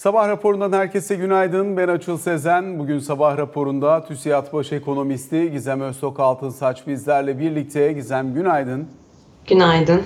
Sabah raporundan herkese günaydın. Ben Açıl Sezen. Bugün sabah raporunda TÜSİAD Baş Ekonomisti Gizem Öztok Altınsaç bizlerle birlikte. Gizem günaydın. Günaydın.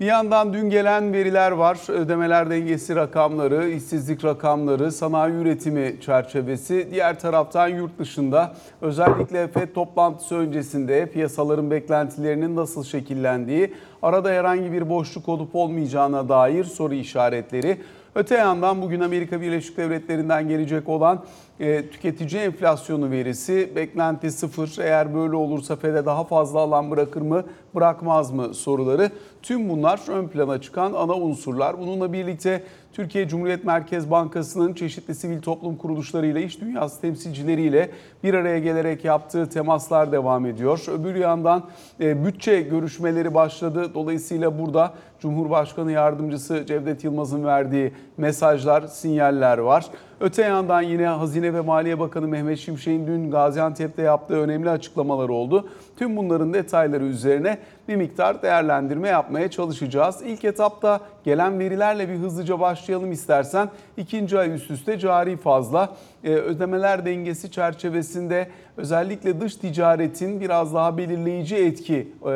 Bir yandan dün gelen veriler var. Ödemeler dengesi rakamları, işsizlik rakamları, sanayi üretimi çerçevesi. Diğer taraftan yurt dışında özellikle FED toplantısı öncesinde piyasaların beklentilerinin nasıl şekillendiği, arada herhangi bir boşluk olup olmayacağına dair soru işaretleri. Öte yandan bugün Amerika Birleşik Devletleri'nden gelecek olan e, tüketici enflasyonu verisi beklenti sıfır. Eğer böyle olursa FED'e daha fazla alan bırakır mı bırakmaz mı soruları. Tüm bunlar ön plana çıkan ana unsurlar. Bununla birlikte Türkiye Cumhuriyet Merkez Bankası'nın çeşitli sivil toplum kuruluşlarıyla, iş dünyası temsilcileriyle bir araya gelerek yaptığı temaslar devam ediyor. Öbür yandan e, bütçe görüşmeleri başladı. Dolayısıyla burada Cumhurbaşkanı Yardımcısı Cevdet Yılmaz'ın verdiği mesajlar, sinyaller var. Öte yandan yine Hazine ve Maliye Bakanı Mehmet Şimşek'in dün Gaziantep'te yaptığı önemli açıklamalar oldu. Tüm bunların detayları üzerine bir miktar değerlendirme yapmaya çalışacağız. İlk etapta gelen verilerle bir hızlıca başlayalım istersen. İkinci ay üst üste cari fazla e, ödemeler dengesi çerçevesinde özellikle dış ticaretin biraz daha belirleyici etki e,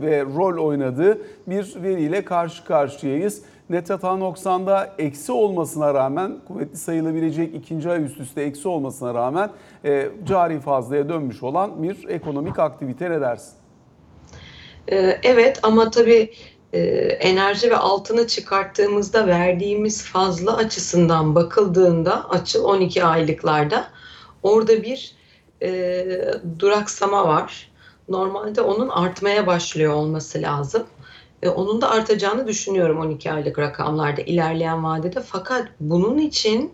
ve rol oynadığı bir veriyle karşı karşıyayız. Net hata noksanda eksi olmasına rağmen kuvvetli sayılabilecek ikinci ay üst üste eksi olmasına rağmen e, cari fazlaya dönmüş olan bir ekonomik aktivite ne dersin? Ee, evet ama tabii e, enerji ve altını çıkarttığımızda verdiğimiz fazla açısından bakıldığında açıl 12 aylıklarda orada bir e, duraksama var. Normalde onun artmaya başlıyor olması lazım. E, onun da artacağını düşünüyorum 12 aylık rakamlarda ilerleyen vadede. Fakat bunun için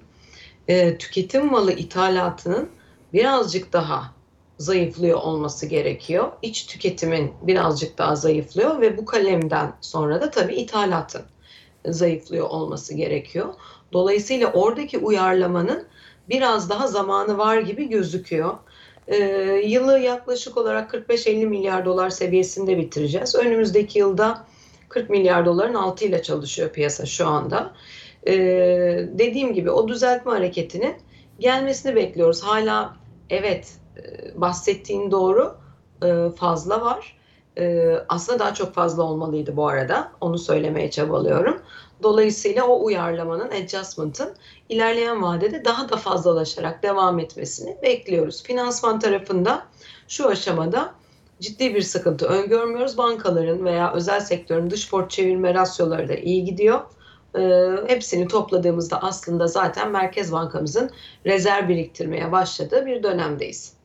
e, tüketim malı ithalatının birazcık daha zayıflıyor olması gerekiyor. İç tüketimin birazcık daha zayıflıyor ve bu kalemden sonra da tabii ithalatın zayıflıyor olması gerekiyor. Dolayısıyla oradaki uyarlamanın biraz daha zamanı var gibi gözüküyor. Ee, yılı yaklaşık olarak 45-50 milyar dolar seviyesinde bitireceğiz. Önümüzdeki yılda 40 milyar doların altıyla çalışıyor piyasa şu anda. Ee, dediğim gibi o düzeltme hareketinin gelmesini bekliyoruz. Hala evet bahsettiğin doğru e, fazla var. E, aslında daha çok fazla olmalıydı bu arada. Onu söylemeye çabalıyorum. Dolayısıyla o uyarlamanın, adjustment'ın ilerleyen vadede daha da fazlalaşarak devam etmesini bekliyoruz. Finansman tarafında şu aşamada ciddi bir sıkıntı öngörmüyoruz. Bankaların veya özel sektörün dış port çevirme rasyoları da iyi gidiyor. hepsini topladığımızda aslında zaten Merkez Bankamızın rezerv biriktirmeye başladığı bir dönemdeyiz.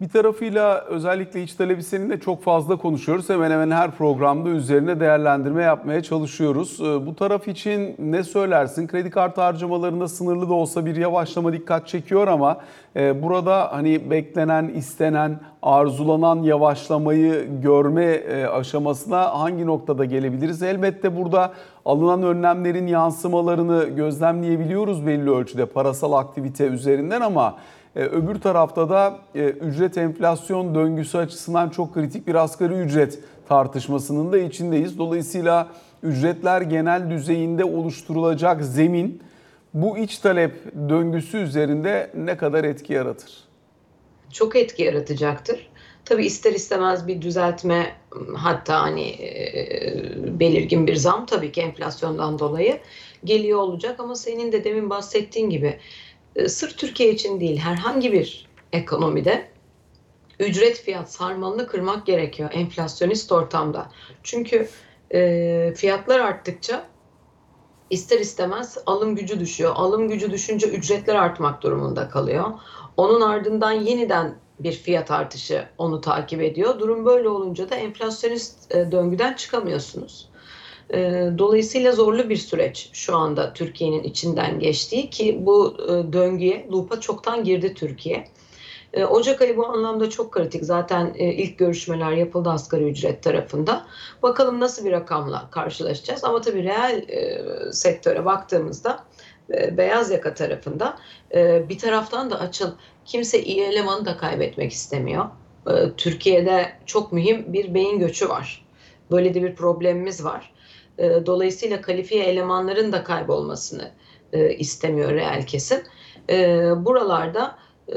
Bir tarafıyla özellikle iç talebi seninle çok fazla konuşuyoruz. Hemen hemen her programda üzerine değerlendirme yapmaya çalışıyoruz. Ee, bu taraf için ne söylersin? Kredi kartı harcamalarında sınırlı da olsa bir yavaşlama dikkat çekiyor ama e, burada hani beklenen, istenen, arzulanan yavaşlamayı görme e, aşamasına hangi noktada gelebiliriz? Elbette burada alınan önlemlerin yansımalarını gözlemleyebiliyoruz belli ölçüde parasal aktivite üzerinden ama öbür tarafta da e, ücret enflasyon döngüsü açısından çok kritik bir asgari ücret tartışmasının da içindeyiz. Dolayısıyla ücretler genel düzeyinde oluşturulacak zemin bu iç talep döngüsü üzerinde ne kadar etki yaratır? Çok etki yaratacaktır. Tabii ister istemez bir düzeltme hatta hani e, belirgin bir zam tabii ki enflasyondan dolayı geliyor olacak ama senin de demin bahsettiğin gibi e, sırf Türkiye için değil herhangi bir ekonomide ücret fiyat sarmalını kırmak gerekiyor enflasyonist ortamda. Çünkü e, fiyatlar arttıkça ister istemez alım gücü düşüyor. Alım gücü düşünce ücretler artmak durumunda kalıyor. Onun ardından yeniden bir fiyat artışı onu takip ediyor. Durum böyle olunca da enflasyonist e, döngüden çıkamıyorsunuz. Ee, dolayısıyla zorlu bir süreç şu anda Türkiye'nin içinden geçtiği ki bu e, döngüye, loop'a çoktan girdi Türkiye. Ee, Ocak ayı bu anlamda çok kritik. Zaten e, ilk görüşmeler yapıldı asgari ücret tarafında. Bakalım nasıl bir rakamla karşılaşacağız. Ama tabii reel e, sektöre baktığımızda beyaz yaka tarafında bir taraftan da açıl kimse iyi elemanı da kaybetmek istemiyor. Türkiye'de çok mühim bir beyin göçü var. Böyle de bir problemimiz var. Dolayısıyla kalifiye elemanların da kaybolmasını e, istemiyor reel kesim. E, buralarda e,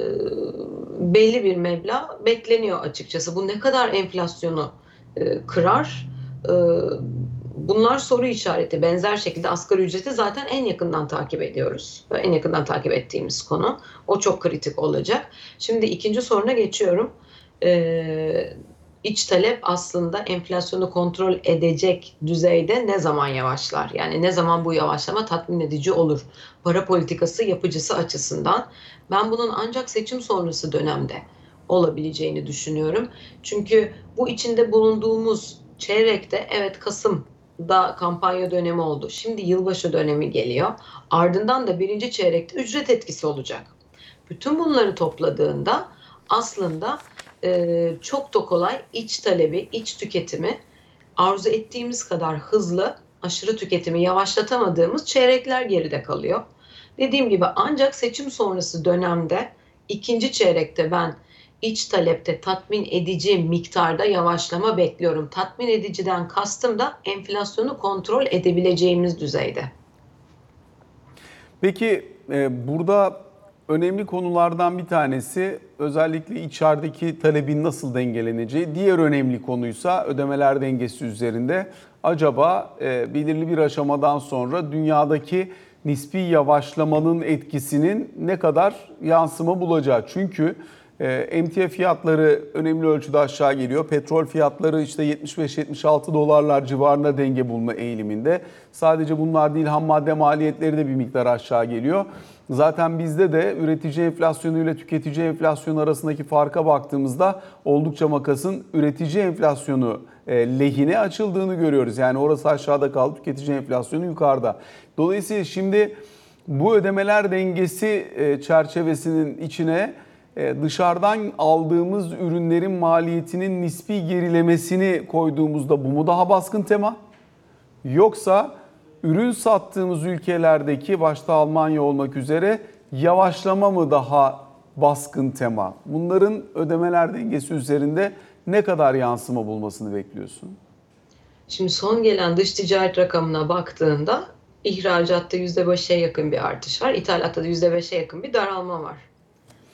belli bir meblağ bekleniyor açıkçası. Bu ne kadar enflasyonu e, kırar? E, bunlar soru işareti. Benzer şekilde asgari ücreti zaten en yakından takip ediyoruz. En yakından takip ettiğimiz konu. O çok kritik olacak. Şimdi ikinci soruna geçiyorum. Ee, iç talep aslında enflasyonu kontrol edecek düzeyde ne zaman yavaşlar? Yani ne zaman bu yavaşlama tatmin edici olur? Para politikası yapıcısı açısından ben bunun ancak seçim sonrası dönemde olabileceğini düşünüyorum. Çünkü bu içinde bulunduğumuz çeyrekte evet Kasım'da kampanya dönemi oldu. Şimdi yılbaşı dönemi geliyor. Ardından da birinci çeyrekte ücret etkisi olacak. Bütün bunları topladığında aslında e, çok da kolay iç talebi, iç tüketimi arzu ettiğimiz kadar hızlı aşırı tüketimi yavaşlatamadığımız çeyrekler geride kalıyor. Dediğim gibi ancak seçim sonrası dönemde ikinci çeyrekte ben iç talepte tatmin edici miktarda yavaşlama bekliyorum. Tatmin ediciden kastım da enflasyonu kontrol edebileceğimiz düzeyde. Peki e, burada önemli konulardan bir tanesi özellikle içerideki talebin nasıl dengeleneceği. Diğer önemli konuysa ödemeler dengesi üzerinde acaba e, belirli bir aşamadan sonra dünyadaki nispi yavaşlamanın etkisinin ne kadar yansıma bulacağı. Çünkü e, emtia fiyatları önemli ölçüde aşağı geliyor. Petrol fiyatları işte 75-76 dolarlar civarında denge bulma eğiliminde. Sadece bunlar değil ham madde maliyetleri de bir miktar aşağı geliyor. Zaten bizde de üretici enflasyonu ile tüketici enflasyonu arasındaki farka baktığımızda oldukça makasın üretici enflasyonu e, lehine açıldığını görüyoruz. Yani orası aşağıda kaldı, tüketici enflasyonu yukarıda. Dolayısıyla şimdi bu ödemeler dengesi e, çerçevesinin içine e, dışarıdan aldığımız ürünlerin maliyetinin nispi gerilemesini koyduğumuzda bu mu daha baskın tema? Yoksa ürün sattığımız ülkelerdeki başta Almanya olmak üzere yavaşlama mı daha baskın tema? Bunların ödemeler dengesi üzerinde ne kadar yansıma bulmasını bekliyorsun? Şimdi son gelen dış ticaret rakamına baktığında ihracatta %5'e yakın bir artış var. İthalatta da %5'e yakın bir daralma var.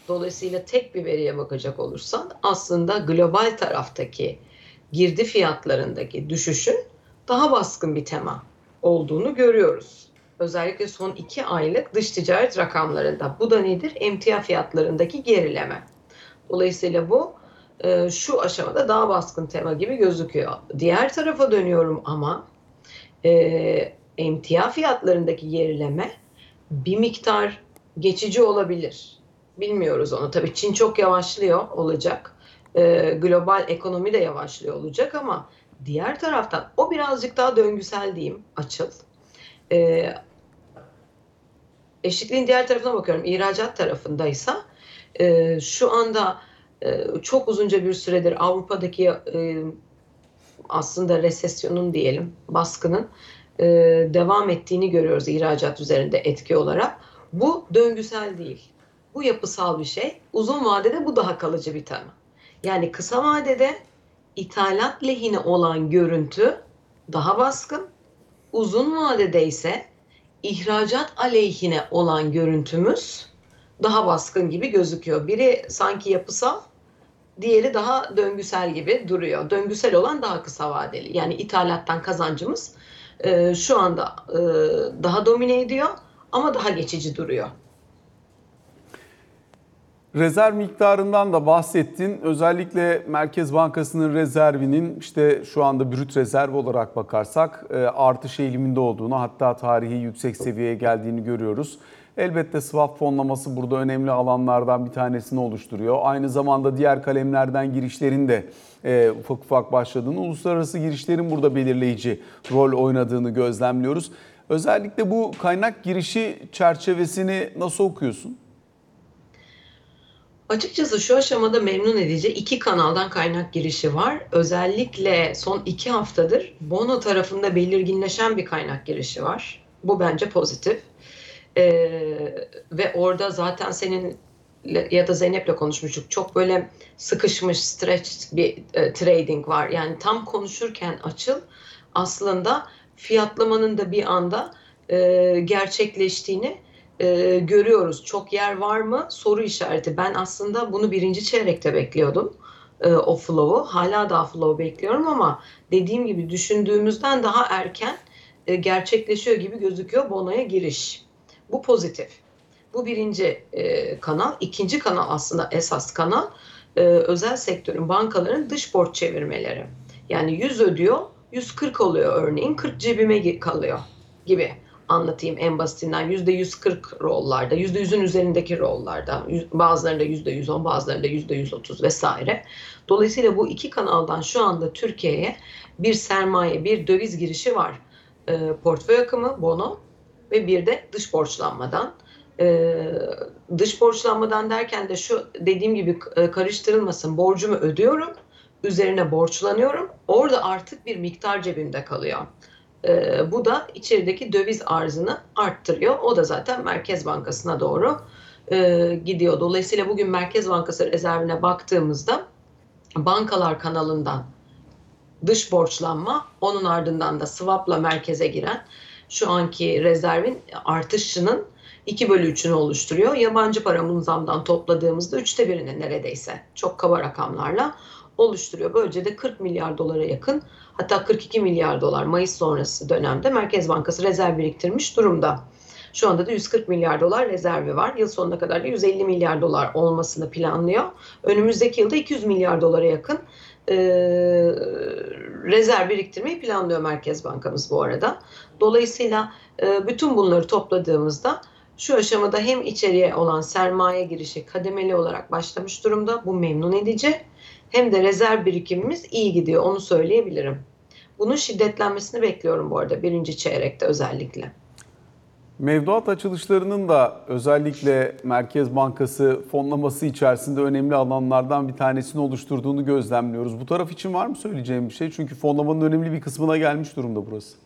Dolayısıyla tek bir veriye bakacak olursan aslında global taraftaki girdi fiyatlarındaki düşüşün daha baskın bir tema olduğunu görüyoruz. Özellikle son iki aylık dış ticaret rakamlarında. Bu da nedir? Emtia fiyatlarındaki gerileme. Dolayısıyla bu e, şu aşamada daha baskın tema gibi gözüküyor. Diğer tarafa dönüyorum ama e, emtia fiyatlarındaki gerileme bir miktar geçici olabilir. Bilmiyoruz onu. Tabii Çin çok yavaşlıyor olacak. E, global ekonomi de yavaşlıyor olacak ama diğer taraftan o birazcık daha döngüsel diyeyim açıl. E, eşitliğin diğer tarafına bakıyorum. İhracat tarafındaysa e, şu anda e, çok uzunca bir süredir Avrupa'daki e, aslında resesyonun diyelim baskının e, devam ettiğini görüyoruz ihracat üzerinde etki olarak. Bu döngüsel değil. Bu yapısal bir şey. Uzun vadede bu daha kalıcı bir tema. Yani kısa vadede ithalat lehine olan görüntü daha baskın. Uzun vadede ise ihracat aleyhine olan görüntümüz daha baskın gibi gözüküyor. Biri sanki yapısal, diğeri daha döngüsel gibi duruyor. Döngüsel olan daha kısa vadeli. Yani ithalattan kazancımız e, şu anda e, daha domine ediyor ama daha geçici duruyor. Rezerv miktarından da bahsettin. Özellikle Merkez Bankası'nın rezervinin işte şu anda brüt rezerv olarak bakarsak e, artış eğiliminde olduğunu hatta tarihi yüksek seviyeye geldiğini görüyoruz. Elbette swap fonlaması burada önemli alanlardan bir tanesini oluşturuyor. Aynı zamanda diğer kalemlerden girişlerin de e, ufak ufak başladığını, uluslararası girişlerin burada belirleyici rol oynadığını gözlemliyoruz. Özellikle bu kaynak girişi çerçevesini nasıl okuyorsun? Açıkçası şu aşamada memnun edici iki kanaldan kaynak girişi var. Özellikle son iki haftadır Bono tarafında belirginleşen bir kaynak girişi var. Bu bence pozitif. Ee, ve orada zaten senin ya da Zeynep'le konuşmuştuk. Çok böyle sıkışmış, stretched bir e, trading var. Yani tam konuşurken açıl aslında fiyatlamanın da bir anda e, gerçekleştiğini e, görüyoruz. Çok yer var mı? Soru işareti. Ben aslında bunu birinci çeyrekte bekliyordum. e, o flow'u. Hala daha flow bekliyorum ama dediğim gibi düşündüğümüzden daha erken e, gerçekleşiyor gibi gözüküyor bonoya giriş. Bu pozitif. Bu birinci e, kanal. İkinci kanal aslında esas kanal e, özel sektörün, bankaların dış borç çevirmeleri. Yani 100 ödüyor, 140 oluyor örneğin, 40 cebime kalıyor gibi anlatayım en basitinden. %140 rollarda, %100'ün üzerindeki rollarda, bazılarında %110, bazılarında %130 vesaire. Dolayısıyla bu iki kanaldan şu anda Türkiye'ye bir sermaye, bir döviz girişi var. E, portföy akımı, bono ve bir de dış borçlanmadan. E, dış borçlanmadan derken de şu dediğim gibi e, karıştırılmasın. Borcumu ödüyorum, üzerine borçlanıyorum. Orada artık bir miktar cebimde kalıyor. E, bu da içerideki döviz arzını arttırıyor. O da zaten Merkez Bankası'na doğru e, gidiyor. Dolayısıyla bugün Merkez Bankası rezervine baktığımızda bankalar kanalından dış borçlanma, onun ardından da swap'la merkeze giren şu anki rezervin artışının 2 bölü 3'ünü oluşturuyor. Yabancı para munzamdan topladığımızda üçte birini neredeyse çok kaba rakamlarla oluşturuyor. Böylece de 40 milyar dolara yakın hatta 42 milyar dolar Mayıs sonrası dönemde Merkez Bankası rezerv biriktirmiş durumda. Şu anda da 140 milyar dolar rezervi var. Yıl sonuna kadar da 150 milyar dolar olmasını planlıyor. Önümüzdeki yılda 200 milyar dolara yakın e, rezerv biriktirmeyi planlıyor Merkez Bankamız bu arada. Dolayısıyla e, bütün bunları topladığımızda şu aşamada hem içeriye olan sermaye girişi kademeli olarak başlamış durumda. Bu memnun edici. Hem de rezerv birikimimiz iyi gidiyor onu söyleyebilirim. Bunun şiddetlenmesini bekliyorum bu arada birinci çeyrekte özellikle. Mevduat açılışlarının da özellikle Merkez Bankası fonlaması içerisinde önemli alanlardan bir tanesini oluşturduğunu gözlemliyoruz. Bu taraf için var mı söyleyeceğim bir şey? Çünkü fonlamanın önemli bir kısmına gelmiş durumda burası.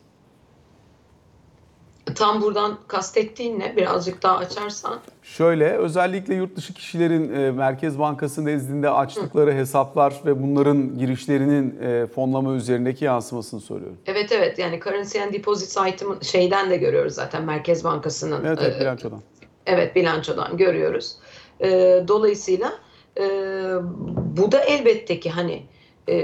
Tam buradan kastettiğin ne? Birazcık daha açarsan. Şöyle özellikle yurt dışı kişilerin e, Merkez Bankası nezdinde açtıkları hesaplar ve bunların girişlerinin e, fonlama üzerindeki yansımasını soruyorum. Evet evet yani currency and deposit item şeyden de görüyoruz zaten Merkez Bankası'nın Evet evet e, bilançodan. Evet bilançodan görüyoruz. E, dolayısıyla e, bu da elbette ki hani e,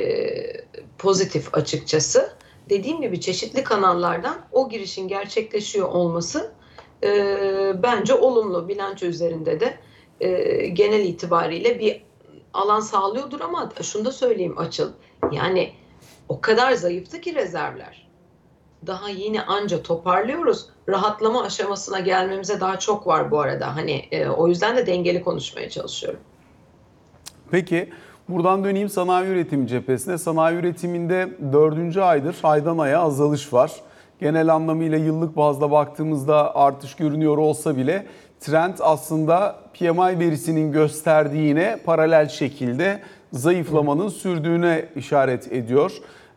pozitif açıkçası. Dediğim gibi çeşitli kanallardan o girişin gerçekleşiyor olması e, bence olumlu bilanço üzerinde de e, genel itibariyle bir alan sağlıyordur ama şunu da söyleyeyim Açıl. Yani o kadar zayıftı ki rezervler. Daha yeni anca toparlıyoruz. Rahatlama aşamasına gelmemize daha çok var bu arada. Hani e, o yüzden de dengeli konuşmaya çalışıyorum. Peki buradan döneyim sanayi üretimi cephesine. Sanayi üretiminde dördüncü aydır aydan aya azalış var. Genel anlamıyla yıllık bazda baktığımızda artış görünüyor olsa bile trend aslında PMI verisinin gösterdiğine paralel şekilde zayıflamanın sürdüğüne işaret ediyor.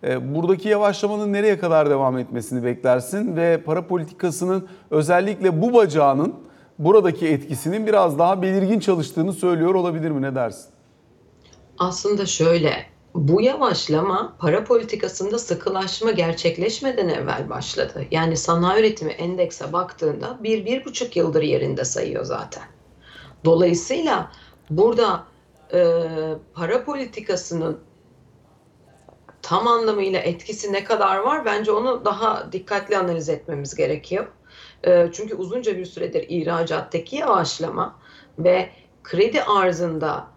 E, Buradaki yavaşlamanın nereye kadar devam etmesini beklersin ve para politikasının özellikle bu bacağının buradaki etkisinin biraz daha belirgin çalıştığını söylüyor olabilir mi ne dersin? Aslında şöyle, bu yavaşlama para politikasında sıkılaşma gerçekleşmeden evvel başladı. Yani sanayi üretimi endekse baktığında bir, bir buçuk yıldır yerinde sayıyor zaten. Dolayısıyla burada e, para politikasının tam anlamıyla etkisi ne kadar var bence onu daha dikkatli analiz etmemiz gerekiyor. E, çünkü uzunca bir süredir ihracattaki yavaşlama ve kredi arzında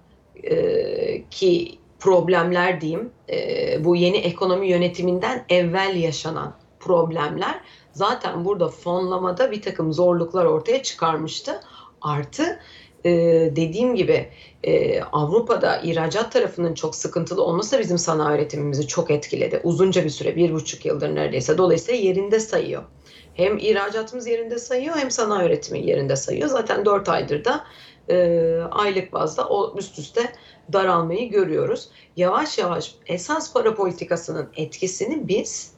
ki problemler diyeyim e, bu yeni ekonomi yönetiminden evvel yaşanan problemler zaten burada fonlamada bir takım zorluklar ortaya çıkarmıştı. Artı e, dediğim gibi e, Avrupa'da ihracat tarafının çok sıkıntılı olması da bizim sanayi üretimimizi çok etkiledi. Uzunca bir süre, bir buçuk yıldır neredeyse. Dolayısıyla yerinde sayıyor. Hem ihracatımız yerinde sayıyor hem sanayi üretimi yerinde sayıyor. Zaten dört aydır da e, aylık bazda o üst üste daralmayı görüyoruz. Yavaş yavaş esas para politikasının etkisini biz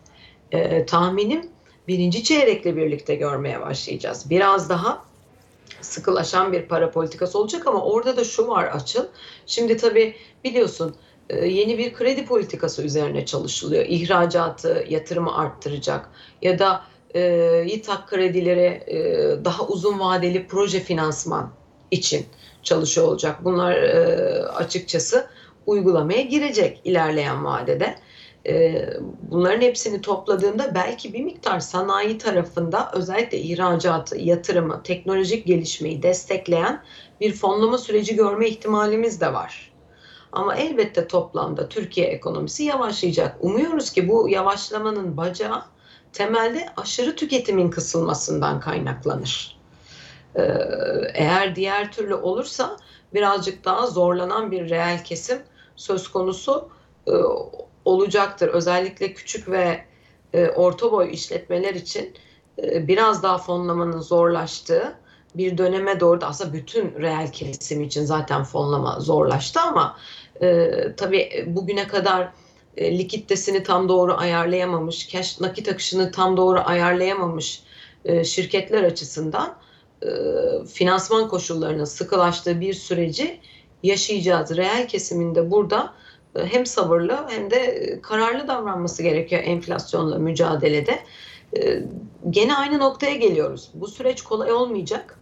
e, tahminim birinci çeyrekle birlikte görmeye başlayacağız. Biraz daha sıkılaşan bir para politikası olacak ama orada da şu var açıl. Şimdi tabii biliyorsun e, yeni bir kredi politikası üzerine çalışılıyor. İhracatı, yatırımı arttıracak ya da e, YİTAK kredileri e, daha uzun vadeli proje finansman için çalışıyor olacak. Bunlar e, açıkçası uygulamaya girecek ilerleyen vadede. E, bunların hepsini topladığında belki bir miktar sanayi tarafında özellikle ihracatı, yatırımı, teknolojik gelişmeyi destekleyen bir fonlama süreci görme ihtimalimiz de var. Ama elbette toplamda Türkiye ekonomisi yavaşlayacak. Umuyoruz ki bu yavaşlamanın bacağı temelde aşırı tüketimin kısılmasından kaynaklanır. Ee, eğer diğer türlü olursa birazcık daha zorlanan bir reel kesim söz konusu e, olacaktır. Özellikle küçük ve e, orta boy işletmeler için e, biraz daha fonlamanın zorlaştığı bir döneme doğru da aslında bütün reel kesim için zaten fonlama zorlaştı ama e, tabii bugüne kadar e, likiditesini tam doğru ayarlayamamış, cash nakit akışını tam doğru ayarlayamamış e, şirketler açısından e, finansman koşullarının sıkılaştığı bir süreci yaşayacağız. Reel kesiminde burada e, hem sabırlı hem de e, kararlı davranması gerekiyor enflasyonla mücadelede. Gene aynı noktaya geliyoruz. Bu süreç kolay olmayacak.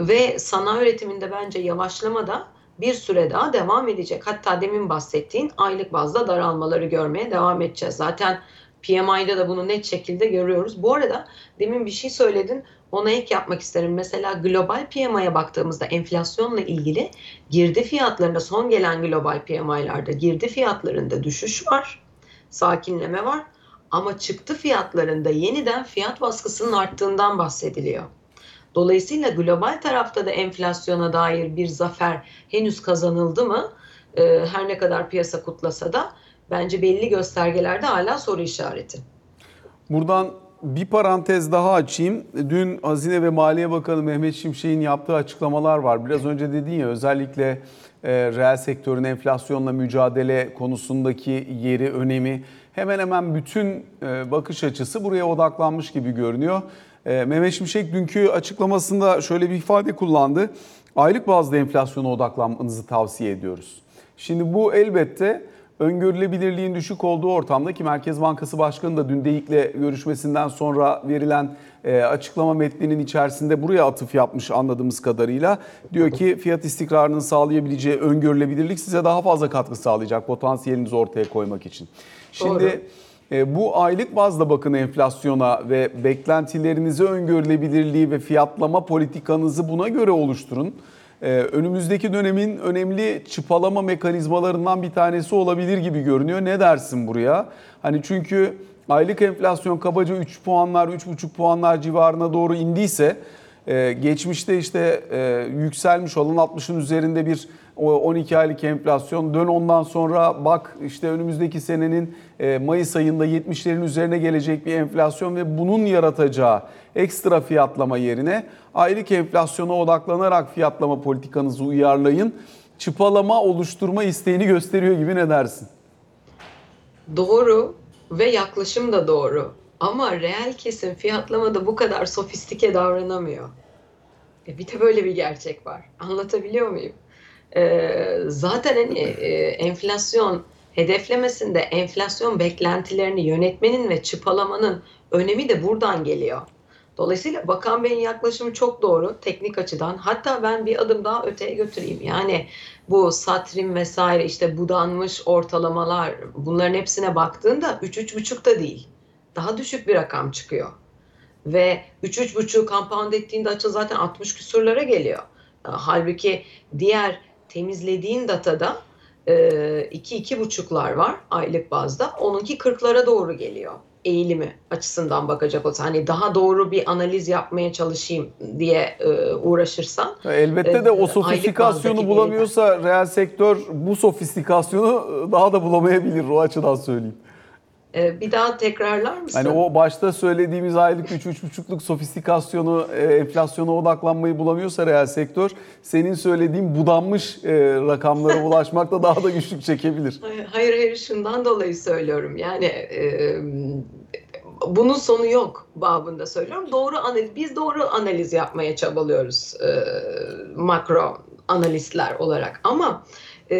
Ve sanayi üretiminde bence yavaşlama da bir süre daha devam edecek. Hatta demin bahsettiğin aylık bazda daralmaları görmeye devam edeceğiz. Zaten PMI'da da bunu net şekilde görüyoruz. Bu arada demin bir şey söyledin. Ona ek yapmak isterim. Mesela global PMI'ye baktığımızda enflasyonla ilgili girdi fiyatlarında son gelen global PMI'larda girdi fiyatlarında düşüş var. Sakinleme var. Ama çıktı fiyatlarında yeniden fiyat baskısının arttığından bahsediliyor. Dolayısıyla global tarafta da enflasyona dair bir zafer henüz kazanıldı mı? Ee, her ne kadar piyasa kutlasa da bence belli göstergelerde hala soru işareti. Buradan bir parantez daha açayım. Dün Hazine ve Maliye Bakanı Mehmet Şimşek'in yaptığı açıklamalar var. Biraz önce dedin ya özellikle e, reel sektörün enflasyonla mücadele konusundaki yeri, önemi hemen hemen bütün e, bakış açısı buraya odaklanmış gibi görünüyor. E, Mehmet Şimşek dünkü açıklamasında şöyle bir ifade kullandı. Aylık bazda enflasyona odaklanmanızı tavsiye ediyoruz. Şimdi bu elbette öngörülebilirliğin düşük olduğu ortamda ki Merkez Bankası Başkanı da dün Deyik'le görüşmesinden sonra verilen e, açıklama metninin içerisinde buraya atıf yapmış anladığımız kadarıyla. Diyor ki fiyat istikrarının sağlayabileceği öngörülebilirlik size daha fazla katkı sağlayacak potansiyelinizi ortaya koymak için. Şimdi Doğru. e, bu aylık bazda bakın enflasyona ve beklentilerinizi öngörülebilirliği ve fiyatlama politikanızı buna göre oluşturun. Ee, önümüzdeki dönemin önemli çıpalama mekanizmalarından bir tanesi olabilir gibi görünüyor. Ne dersin buraya? Hani çünkü aylık enflasyon kabaca 3 puanlar, 3,5 puanlar civarına doğru indiyse e, geçmişte işte e, yükselmiş olan 60'ın üzerinde bir 12 aylık enflasyon dön ondan sonra bak işte önümüzdeki senenin e, Mayıs ayında 70'lerin üzerine gelecek bir enflasyon ve bunun yaratacağı ekstra fiyatlama yerine aylık enflasyona odaklanarak fiyatlama politikanızı uyarlayın. Çıpalama oluşturma isteğini gösteriyor gibi ne dersin? Doğru ve yaklaşım da doğru. Ama reel kesim fiyatlamada bu kadar sofistike davranamıyor. E bir de böyle bir gerçek var. Anlatabiliyor muyum? Ee, zaten hani e, enflasyon hedeflemesinde enflasyon beklentilerini yönetmenin ve çıpalamanın önemi de buradan geliyor. Dolayısıyla Bakan Bey'in yaklaşımı çok doğru teknik açıdan. Hatta ben bir adım daha öteye götüreyim. Yani bu satrim vesaire işte budanmış ortalamalar bunların hepsine baktığında 3-3,5 da değil. Daha düşük bir rakam çıkıyor. Ve 3-3,5 compound ettiğinde açı zaten 60 küsurlara geliyor. Halbuki diğer temizlediğin datada 2-2,5'lar var aylık bazda. Onunki 40'lara doğru geliyor eğilimi açısından bakacak olsa hani daha doğru bir analiz yapmaya çalışayım diye e, uğraşırsan. Elbette de o sofistikasyonu bulamıyorsa reel sektör bu sofistikasyonu daha da bulamayabilir o açıdan söyleyeyim. E, bir daha tekrarlar mısın? Hani o başta söylediğimiz aylık 3-3,5'luk sofistikasyonu, e, enflasyona odaklanmayı bulamıyorsa reel sektör, senin söylediğin budanmış e, rakamlara ulaşmakta daha da güçlük çekebilir. Hayır hayır şundan dolayı söylüyorum. Yani e, bunun sonu yok babında söylüyorum. Doğru analiz, biz doğru analiz yapmaya çabalıyoruz e, makro analistler olarak. Ama e,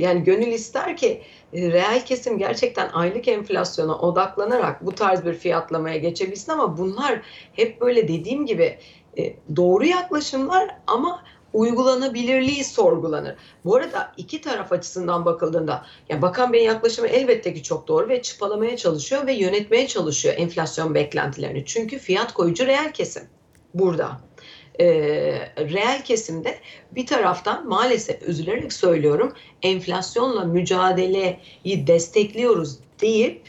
yani gönül ister ki e, reel kesim gerçekten aylık enflasyona odaklanarak bu tarz bir fiyatlamaya geçebilsin ama bunlar hep böyle dediğim gibi e, doğru yaklaşımlar ama uygulanabilirliği sorgulanır. Bu arada iki taraf açısından bakıldığında yani Bakan Bey'in yaklaşımı elbette ki çok doğru ve çıpalamaya çalışıyor ve yönetmeye çalışıyor enflasyon beklentilerini. Çünkü fiyat koyucu reel kesim burada. Ee, reel kesimde bir taraftan maalesef üzülerek söylüyorum enflasyonla mücadeleyi destekliyoruz deyip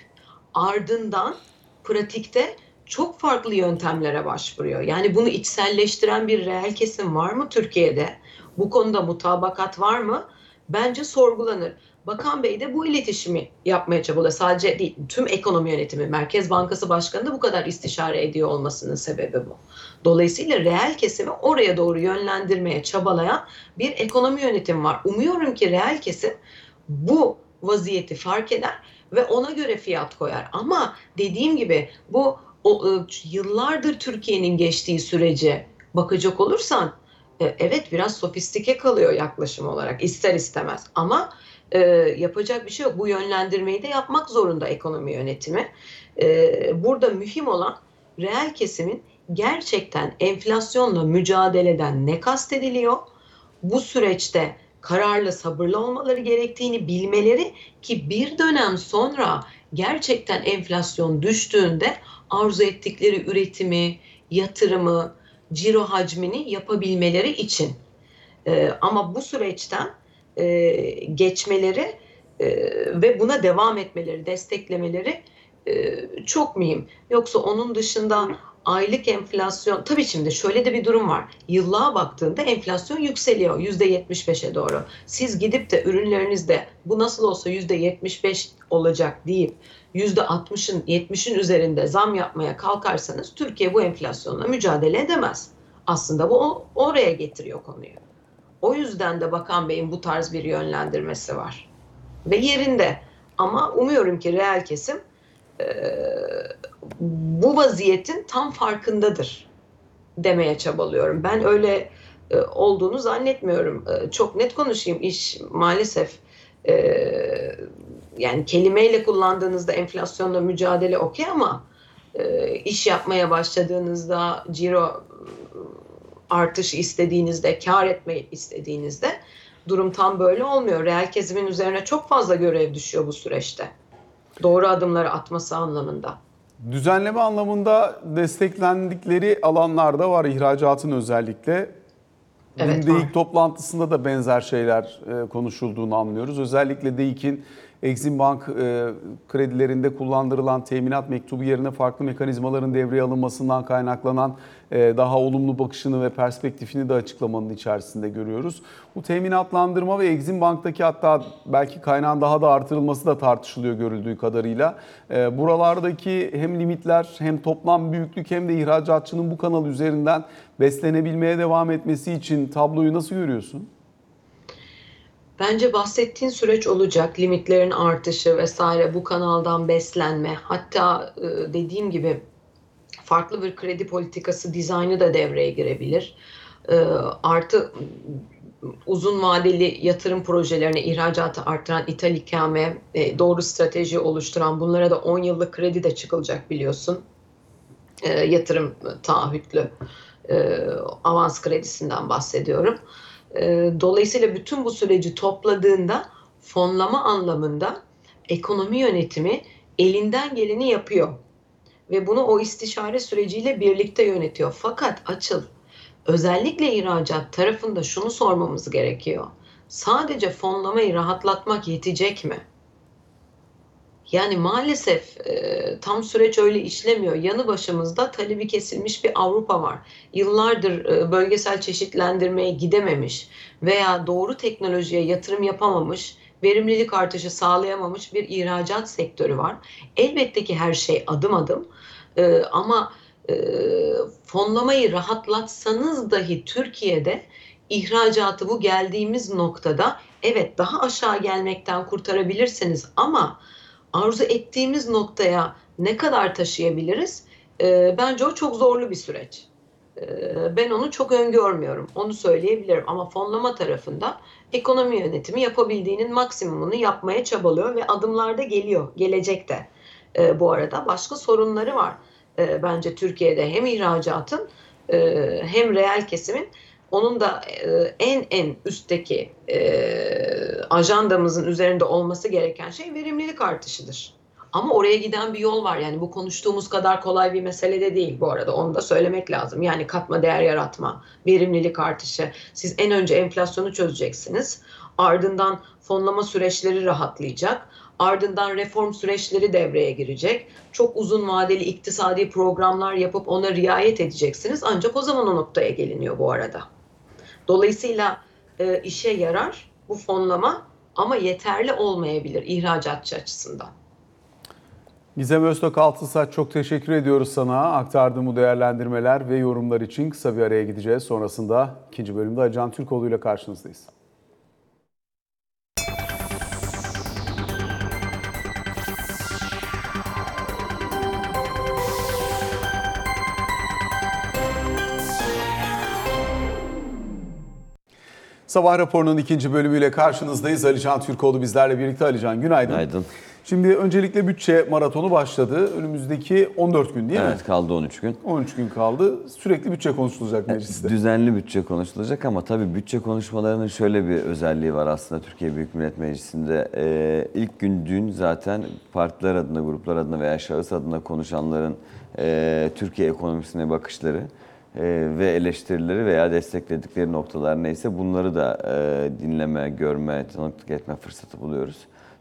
ardından pratikte çok farklı yöntemlere başvuruyor. Yani bunu içselleştiren bir reel kesim var mı Türkiye'de? Bu konuda mutabakat var mı? Bence sorgulanır. Bakan Bey de bu iletişimi yapmaya çabalıyor. Sadece değil, tüm ekonomi yönetimi, Merkez Bankası Başkanı da bu kadar istişare ediyor olmasının sebebi bu. Dolayısıyla reel kesimi oraya doğru yönlendirmeye çabalayan bir ekonomi yönetimi var. Umuyorum ki reel kesim bu vaziyeti fark eder ve ona göre fiyat koyar. Ama dediğim gibi bu o, e, yıllardır Türkiye'nin geçtiği sürece bakacak olursan e, evet biraz sofistike kalıyor yaklaşım olarak ister istemez ama e, yapacak bir şey yok. Bu yönlendirmeyi de yapmak zorunda ekonomi yönetimi. E, burada mühim olan reel kesimin gerçekten enflasyonla mücadeleden ne kastediliyor? Bu süreçte kararlı, sabırlı olmaları gerektiğini bilmeleri ki bir dönem sonra gerçekten enflasyon düştüğünde arzu ettikleri üretimi, yatırımı, ciro hacmini yapabilmeleri için. E, ama bu süreçten e, geçmeleri e, ve buna devam etmeleri, desteklemeleri e, çok mühim. Yoksa onun dışında aylık enflasyon, tabii şimdi şöyle de bir durum var. Yıllığa baktığında enflasyon yükseliyor %75'e doğru. Siz gidip de ürünlerinizde bu nasıl olsa %75 olacak deyip %60'ın 70'in üzerinde zam yapmaya kalkarsanız Türkiye bu enflasyonla mücadele edemez. Aslında bu oraya getiriyor konuyu. O yüzden de Bakan Bey'in bu tarz bir yönlendirmesi var. Ve yerinde. Ama umuyorum ki reel kesim e, bu vaziyetin tam farkındadır demeye çabalıyorum. Ben öyle e, olduğunu zannetmiyorum. E, çok net konuşayım. İş maalesef e, yani kelimeyle kullandığınızda enflasyonla mücadele okey ama e, iş yapmaya başladığınızda ciro artış istediğinizde, kar etmeyi istediğinizde durum tam böyle olmuyor. Reel kesimin üzerine çok fazla görev düşüyor bu süreçte. Doğru adımları atması anlamında. Düzenleme anlamında desteklendikleri alanlarda var ihracatın özellikle. Evet, Dün. DEİK toplantısında da benzer şeyler e, konuşulduğunu anlıyoruz. Özellikle DEİK'in Exim Bank e, kredilerinde kullandırılan teminat mektubu yerine farklı mekanizmaların devreye alınmasından kaynaklanan e, daha olumlu bakışını ve perspektifini de açıklamanın içerisinde görüyoruz. Bu teminatlandırma ve Exim Bank'taki hatta belki kaynağın daha da artırılması da tartışılıyor görüldüğü kadarıyla. E, buralardaki hem limitler hem toplam büyüklük hem de ihracatçının bu kanal üzerinden beslenebilmeye devam etmesi için tabloyu nasıl görüyorsun? Bence bahsettiğin süreç olacak. Limitlerin artışı vesaire bu kanaldan beslenme. Hatta e, dediğim gibi farklı bir kredi politikası dizaynı da devreye girebilir. E, artı uzun vadeli yatırım projelerine ihracatı artıran ithal ikame, e, doğru strateji oluşturan bunlara da 10 yıllık kredi de çıkılacak biliyorsun. Yatırım taahhütlü avans kredisinden bahsediyorum. Dolayısıyla bütün bu süreci topladığında fonlama anlamında ekonomi yönetimi elinden geleni yapıyor. Ve bunu o istişare süreciyle birlikte yönetiyor. Fakat açıl özellikle ihracat tarafında şunu sormamız gerekiyor. Sadece fonlamayı rahatlatmak yetecek mi? Yani maalesef e, tam süreç öyle işlemiyor. Yanı başımızda talebi kesilmiş bir Avrupa var. Yıllardır e, bölgesel çeşitlendirmeye gidememiş veya doğru teknolojiye yatırım yapamamış, verimlilik artışı sağlayamamış bir ihracat sektörü var. Elbette ki her şey adım adım e, ama e, fonlamayı rahatlatsanız dahi Türkiye'de ihracatı bu geldiğimiz noktada evet daha aşağı gelmekten kurtarabilirsiniz ama arzu ettiğimiz noktaya ne kadar taşıyabiliriz? E, bence o çok zorlu bir süreç. Ee, Ben onu çok öngörmüyorum. Onu söyleyebilirim. Ama fonlama tarafında ekonomi yönetimi yapabildiğinin maksimumunu yapmaya çabalıyor ve adımlar da geliyor. Gelecekte. Ee, bu arada başka sorunları var. Ee, bence Türkiye'de hem ihracatın e, hem reel kesimin onun da e, en en üstteki e, ajandamızın üzerinde olması gereken şey verimlilik artışıdır. Ama oraya giden bir yol var. Yani bu konuştuğumuz kadar kolay bir mesele de değil bu arada. Onu da söylemek lazım. Yani katma değer yaratma, verimlilik artışı. Siz en önce enflasyonu çözeceksiniz. Ardından fonlama süreçleri rahatlayacak. Ardından reform süreçleri devreye girecek. Çok uzun vadeli iktisadi programlar yapıp ona riayet edeceksiniz. Ancak o zaman o noktaya geliniyor bu arada. Dolayısıyla e, işe yarar bu fonlama ama yeterli olmayabilir ihracatçı açısından. Gizem Öztok Altınsaç çok teşekkür ediyoruz sana. Aktardığın bu değerlendirmeler ve yorumlar için kısa bir araya gideceğiz. Sonrasında ikinci bölümde Acan Türkoğlu ile karşınızdayız. Sabah raporunun ikinci bölümüyle karşınızdayız. Alican Türkoğlu bizlerle birlikte. Alican günaydın. Günaydın. Şimdi öncelikle bütçe maratonu başladı. Önümüzdeki 14 gün değil mi? Evet kaldı 13 gün. 13 gün kaldı. Sürekli bütçe konuşulacak mecliste. Düzenli bütçe konuşulacak ama tabii bütçe konuşmalarının şöyle bir özelliği var aslında Türkiye Büyük Millet Meclisi'nde. Ee, ilk gün dün zaten partiler adına, gruplar adına veya şahıs adına konuşanların e, Türkiye ekonomisine bakışları e, ve eleştirileri veya destekledikleri noktalar neyse bunları da e, dinleme, görme, tanıklık etme fırsatı buluyoruz.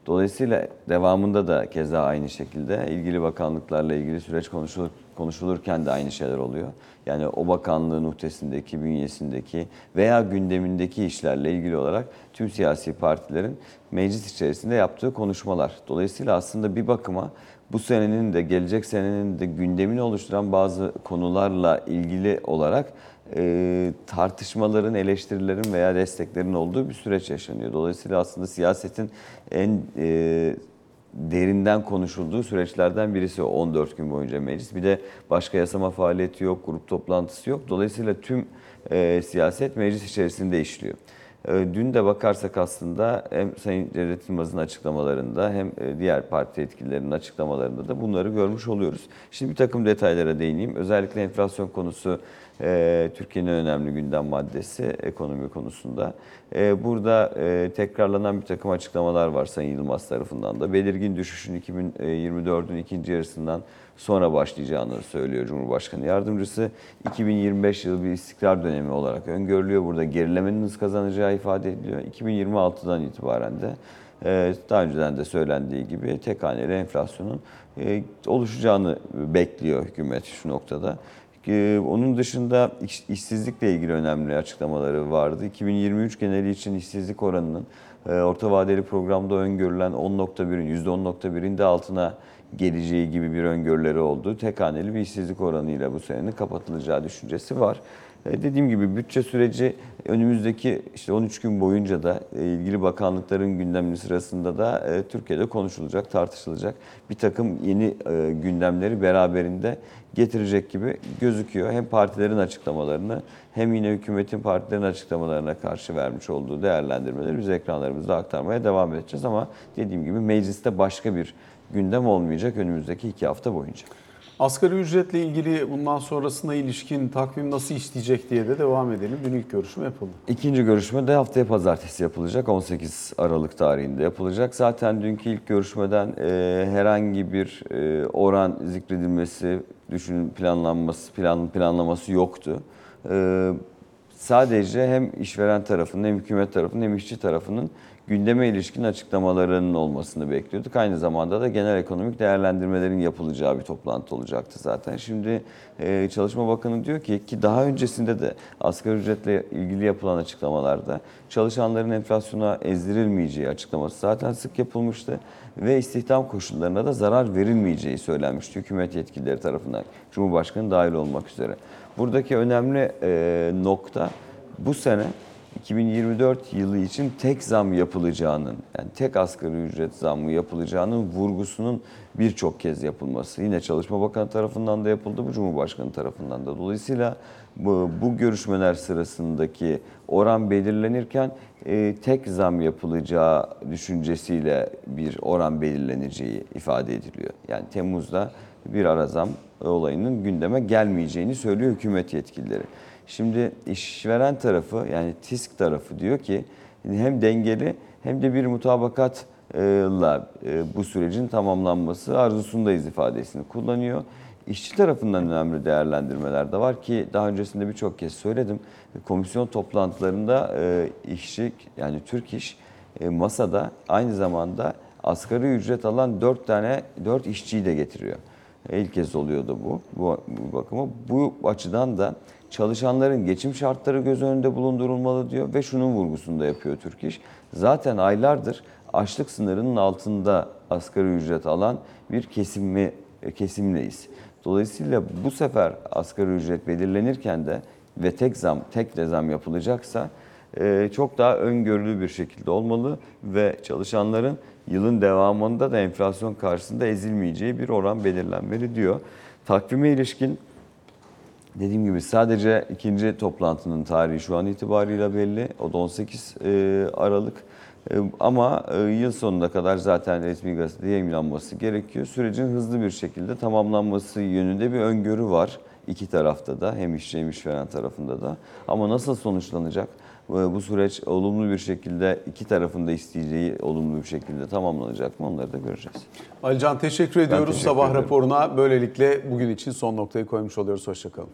Dolayısıyla devamında da keza aynı şekilde ilgili bakanlıklarla ilgili süreç konuşulur, konuşulurken de aynı şeyler oluyor. Yani o bakanlığın uhdesindeki, bünyesindeki veya gündemindeki işlerle ilgili olarak tüm siyasi partilerin meclis içerisinde yaptığı konuşmalar. Dolayısıyla aslında bir bakıma bu senenin de gelecek senenin de gündemini oluşturan bazı konularla ilgili olarak e, tartışmaların, eleştirilerin veya desteklerin olduğu bir süreç yaşanıyor. Dolayısıyla aslında siyasetin en e, derinden konuşulduğu süreçlerden birisi o 14 gün boyunca meclis. Bir de başka yasama faaliyeti yok, grup toplantısı yok. Dolayısıyla tüm e, siyaset meclis içerisinde işliyor. E, Dün de bakarsak aslında hem Sayın Cevdet Yılmaz'ın açıklamalarında hem e, diğer parti yetkililerinin açıklamalarında da bunları görmüş oluyoruz. Şimdi bir takım detaylara değineyim. Özellikle enflasyon konusu e, Türkiye'nin önemli gündem maddesi ekonomi konusunda. E, Burada tekrarlanan bir takım açıklamalar var Sayın Yılmaz tarafından da. Belirgin düşüşün 2024'ün ikinci yarısından sonra başlayacağını söylüyor Cumhurbaşkanı Yardımcısı. 2025 yılı bir istikrar dönemi olarak öngörülüyor. Burada gerilemenin hız kazanacağı ifade ediliyor. 2026'dan itibaren de e, daha önceden de söylendiği gibi tek haneli enflasyonun e, oluşacağını bekliyor hükümet şu noktada. E, Onun dışında iş- işsizlikle ilgili önemli açıklamaları vardı. 2023 geneli için işsizlik oranının orta vadeli programda öngörülen 10.1'in %10.1'in de altına geleceği gibi bir öngörüleri oldu. Tek haneli bir işsizlik oranıyla bu senenin kapatılacağı düşüncesi var. E, Dediğim gibi bütçe süreci önümüzdeki işte 13 gün boyunca da e, ilgili bakanlıkların gündemli sırasında da e, Türkiye'de konuşulacak, tartışılacak bir takım yeni gündemleri beraberinde getirecek gibi gözüküyor. Hem partilerin açıklamalarını hem yine hükümetin partilerin açıklamalarına karşı vermiş olduğu değerlendirmeleri biz ekranlarımızda aktarmaya devam edeceğiz. Ama dediğim gibi mecliste başka bir gündem olmayacak önümüzdeki iki hafta boyunca. Asgari ücretle ilgili bundan sonrasına ilişkin takvim nasıl işleyecek diye de devam edelim. Dün ilk görüşme yapıldı. İkinci görüşme de haftaya pazartesi yapılacak. 18 Aralık tarihinde yapılacak. Zaten dünkü ilk görüşmeden e, herhangi bir e, oran zikredilmesi, düşünün planlanması, plan planlaması yoktu. E, sadece hem işveren tarafının hem hükümet tarafının hem işçi tarafının gündeme ilişkin açıklamalarının olmasını bekliyorduk. Aynı zamanda da genel ekonomik değerlendirmelerin yapılacağı bir toplantı olacaktı zaten. Şimdi e, Çalışma Bakanı diyor ki ki daha öncesinde de asgari ücretle ilgili yapılan açıklamalarda çalışanların enflasyona ezdirilmeyeceği açıklaması zaten sık yapılmıştı ve istihdam koşullarına da zarar verilmeyeceği söylenmişti hükümet yetkilileri tarafından. Cumhurbaşkanı dahil olmak üzere. Buradaki önemli e, nokta bu sene 2024 yılı için tek zam yapılacağının, yani tek asgari ücret zammı yapılacağının vurgusunun birçok kez yapılması. Yine Çalışma Bakanı tarafından da yapıldı, bu Cumhurbaşkanı tarafından da. Dolayısıyla Bu, bu görüşmeler sırasındaki oran belirlenirken e, tek zam yapılacağı düşüncesiyle bir oran belirleneceği ifade ediliyor. Yani Temmuz'da bir ara zam olayının gündeme gelmeyeceğini söylüyor hükümet yetkilileri. Şimdi işveren tarafı yani TİSK tarafı diyor ki hem dengeli hem de bir mutabakatla e, bu sürecin tamamlanması arzusundayız ifadesini kullanıyor. İşçi tarafından önemli değerlendirmeler de var ki daha öncesinde birçok kez söyledim. Komisyon toplantılarında e, işçi yani Türk İş e, masada aynı zamanda asgari ücret alan 4 tane 4 işçiyi de getiriyor. İlk kez oluyordu bu, bu, bu bakıma. Bu açıdan da çalışanların geçim şartları göz önünde bulundurulmalı diyor ve şunun vurgusunu da yapıyor Türk İş. Zaten aylardır açlık sınırının altında asgari ücret alan bir kesimi, kesimleyiz. Dolayısıyla bu sefer asgari ücret belirlenirken de ve tek zam, tek de zam yapılacaksa e, çok daha öngörülü bir şekilde olmalı ve çalışanların yılın devamında da enflasyon karşısında ezilmeyeceği bir oran belirlenmeli diyor. Takvime ilişkin Dediğim gibi sadece ikinci toplantının tarihi şu an itibarıyla belli. O da 18 e, Aralık. E, Ama e, yıl sonuna kadar zaten resmi gazetede yayınlanması gerekiyor. Sürecin hızlı bir şekilde tamamlanması yönünde bir öngörü var. iki tarafta da hem işçi hem işveren tarafında da. Ama nasıl sonuçlanacak? E, Bu süreç olumlu bir şekilde iki tarafın da isteyeceği olumlu bir şekilde tamamlanacak mı onları da göreceğiz. Alican teşekkür ediyoruz teşekkür sabah ederim. raporuna. Böylelikle bugün için son noktayı koymuş oluyoruz. Hoşçakalın.